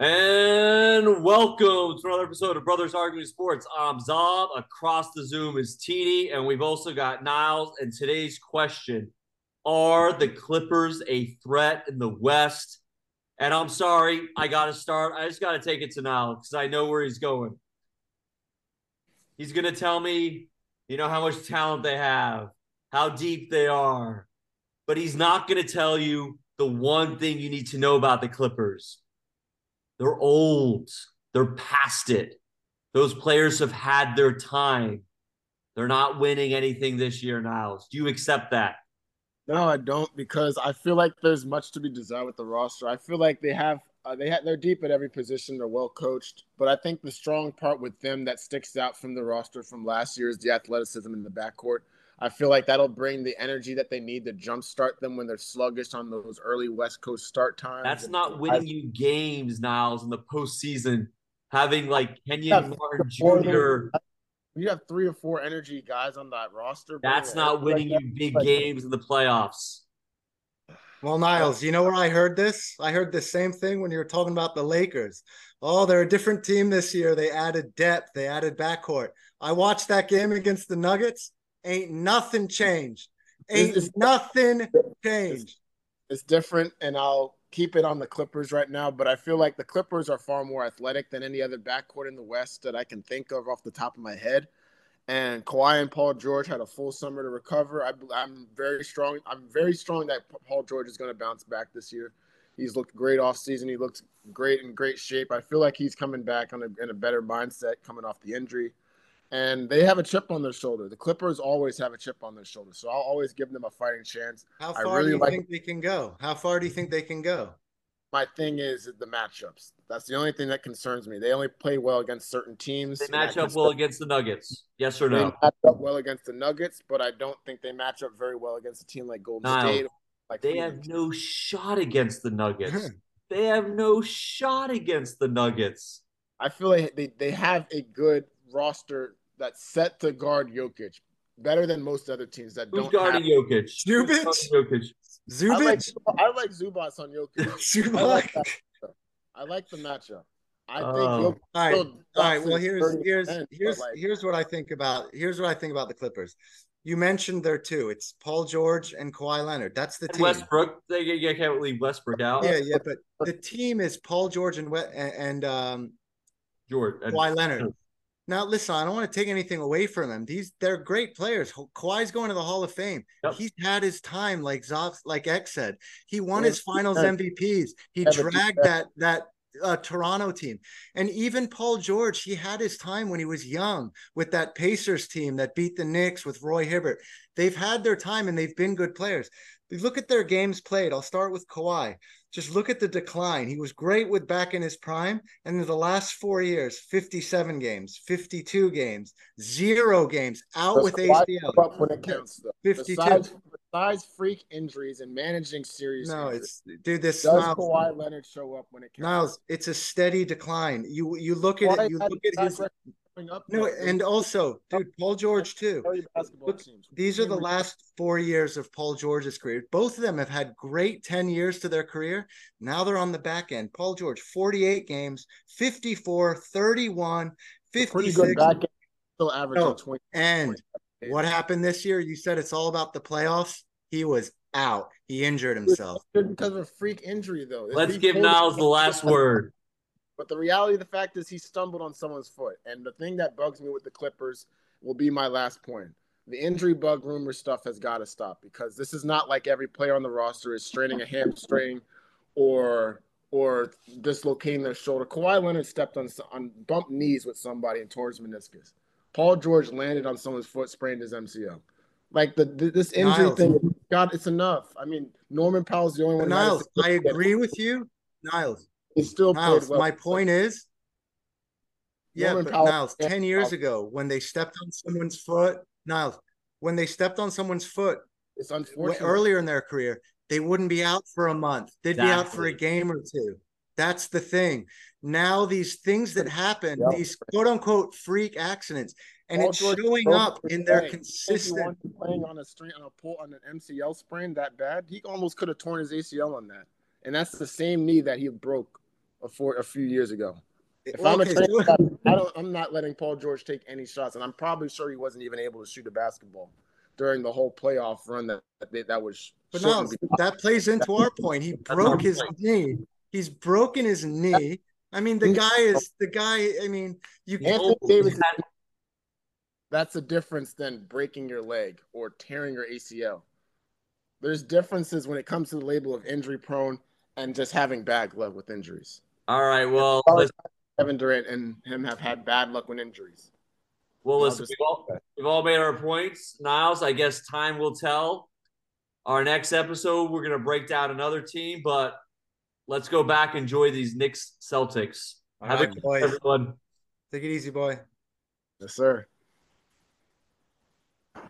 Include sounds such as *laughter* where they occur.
And welcome to another episode of Brothers Arguing Sports. I'm Zob. Across the Zoom is TD, and we've also got Niles. And today's question Are the Clippers a threat in the West? And I'm sorry, I got to start. I just got to take it to Niles because I know where he's going. He's going to tell me, you know, how much talent they have, how deep they are. But he's not going to tell you the one thing you need to know about the Clippers they're old. They're past it. Those players have had their time. They're not winning anything this year, Niles. Do you accept that? No, I don't because I feel like there's much to be desired with the roster. I feel like they have uh, they have they're deep at every position. They're well coached, but I think the strong part with them that sticks out from the roster from last year is the athleticism in the backcourt. I feel like that'll bring the energy that they need to jumpstart them when they're sluggish on those early West Coast start times. That's not winning you games, Niles, in the postseason. Having like Kenyon Martin Jr. You have three or four energy guys on that roster. That's not winning like you big like games in the playoffs. Well, Niles, you know where I heard this? I heard the same thing when you were talking about the Lakers. Oh, they're a different team this year. They added depth, they added backcourt. I watched that game against the Nuggets. Ain't nothing changed. Ain't it's, nothing changed. It's, it's different, and I'll keep it on the Clippers right now, but I feel like the Clippers are far more athletic than any other backcourt in the West that I can think of off the top of my head. And Kawhi and Paul George had a full summer to recover. I, am very strong. I'm very strong that Paul George is going to bounce back this year. He's looked great off season. He looks great in great shape. I feel like he's coming back on a, in a better mindset coming off the injury and they have a chip on their shoulder. The Clippers always have a chip on their shoulder, so I'll always give them a fighting chance. How far really do you like think they can go? How far do you think they can go? My thing is the matchups. That's the only thing that concerns me. They only play well against certain teams. They match up well against the Nuggets. Yes or no? They match up well against the Nuggets, but I don't think they match up very well against a team like Golden State. Like they have no shot against the Nuggets. Hmm. they have no shot against the Nuggets. I feel like they, they have a good roster that's set to guard Jokic better than most other teams that Who's don't. guarding have... Jokic? Zubac. Jokic. Zubac. I like, I like Zubac on Jokic. *laughs* Zubac. I like, I like the matchup. I think. Uh, all right. All right. Well, here's here's here's like, here's what I think about. Here's what I think about the Clippers. You mentioned there too. It's Paul George and Kawhi Leonard. That's the and team. Westbrook. They you can't leave Westbrook out. Yeah, yeah, but the team is Paul George and and um, George and Kawhi Leonard. Now, listen, I don't want to take anything away from them. These they're great players. Kawhi's going to the Hall of Fame. Yep. He's had his time, like Zox, like X said. He won his finals MVPs. He dragged that that uh, Toronto team. And even Paul George, he had his time when he was young with that Pacers team that beat the Knicks with Roy Hibbert. They've had their time and they've been good players. Look at their games played. I'll start with Kawhi. Just look at the decline. He was great with back in his prime. And in the last four years, 57 games, 52 games, zero games, out with ACL. when it counts, though. 52. Besides, besides freak injuries and managing serious No, injuries, it's dude, this does Miles, Kawhi Leonard show up when it counts? Miles, it's a steady decline. You you look at Kawhi it, you look at his up. No, and also, dude, Paul George too. Look, these are the last four years of Paul George's career. Both of them have had great 10 years to their career. Now they're on the back end. Paul George, 48 games, 54, 31, 56. Pretty good back end. Still average no, 20. And what happened this year? You said it's all about the playoffs. He was out. He injured himself. Because of a freak injury, though. Let's give Niles the last word. But the reality of the fact is he stumbled on someone's foot. And the thing that bugs me with the Clippers will be my last point. The injury bug rumor stuff has got to stop because this is not like every player on the roster is straining a hamstring or or dislocating their shoulder. Kawhi Leonard stepped on on bumped knees with somebody and tore his meniscus. Paul George landed on someone's foot, sprained his MCL. Like the, the this injury Niles. thing, God, it's enough. I mean, Norman Powell's the only one. Niles, I agree with you, Niles. He still Miles, well. My point is, yeah, but Niles, ten years ago when they stepped on someone's foot, Niles, when they stepped on someone's foot, it's unfortunate. Earlier in their career, they wouldn't be out for a month. They'd exactly. be out for a game or two. That's the thing. Now these things that happen, yep. these quote unquote freak accidents, and it's showing up in their consistent playing on a string on a pull on an MCL sprain that bad. He almost could have torn his ACL on that, and that's the same knee that he broke a, for, a few years ago. If okay, I'm a trainer, I don't. I'm not letting Paul George take any shots, and I'm probably sure he wasn't even able to shoot a basketball during the whole playoff run that that, that was. But no, that plays into our point. He broke his knee. He's broken his knee. I mean, the guy is the guy. I mean, you Anthony Davis. That's a difference than breaking your leg or tearing your ACL. There's differences when it comes to the label of injury prone and just having bad luck with injuries. All right. Well, Kevin Durant and him have had bad luck with injuries. Well, listen, we've all, we've all made our points. Niles, I guess time will tell. Our next episode, we're going to break down another team, but let's go back and enjoy these Knicks Celtics. All Have right, a good everyone. Take it easy, boy. Yes, sir.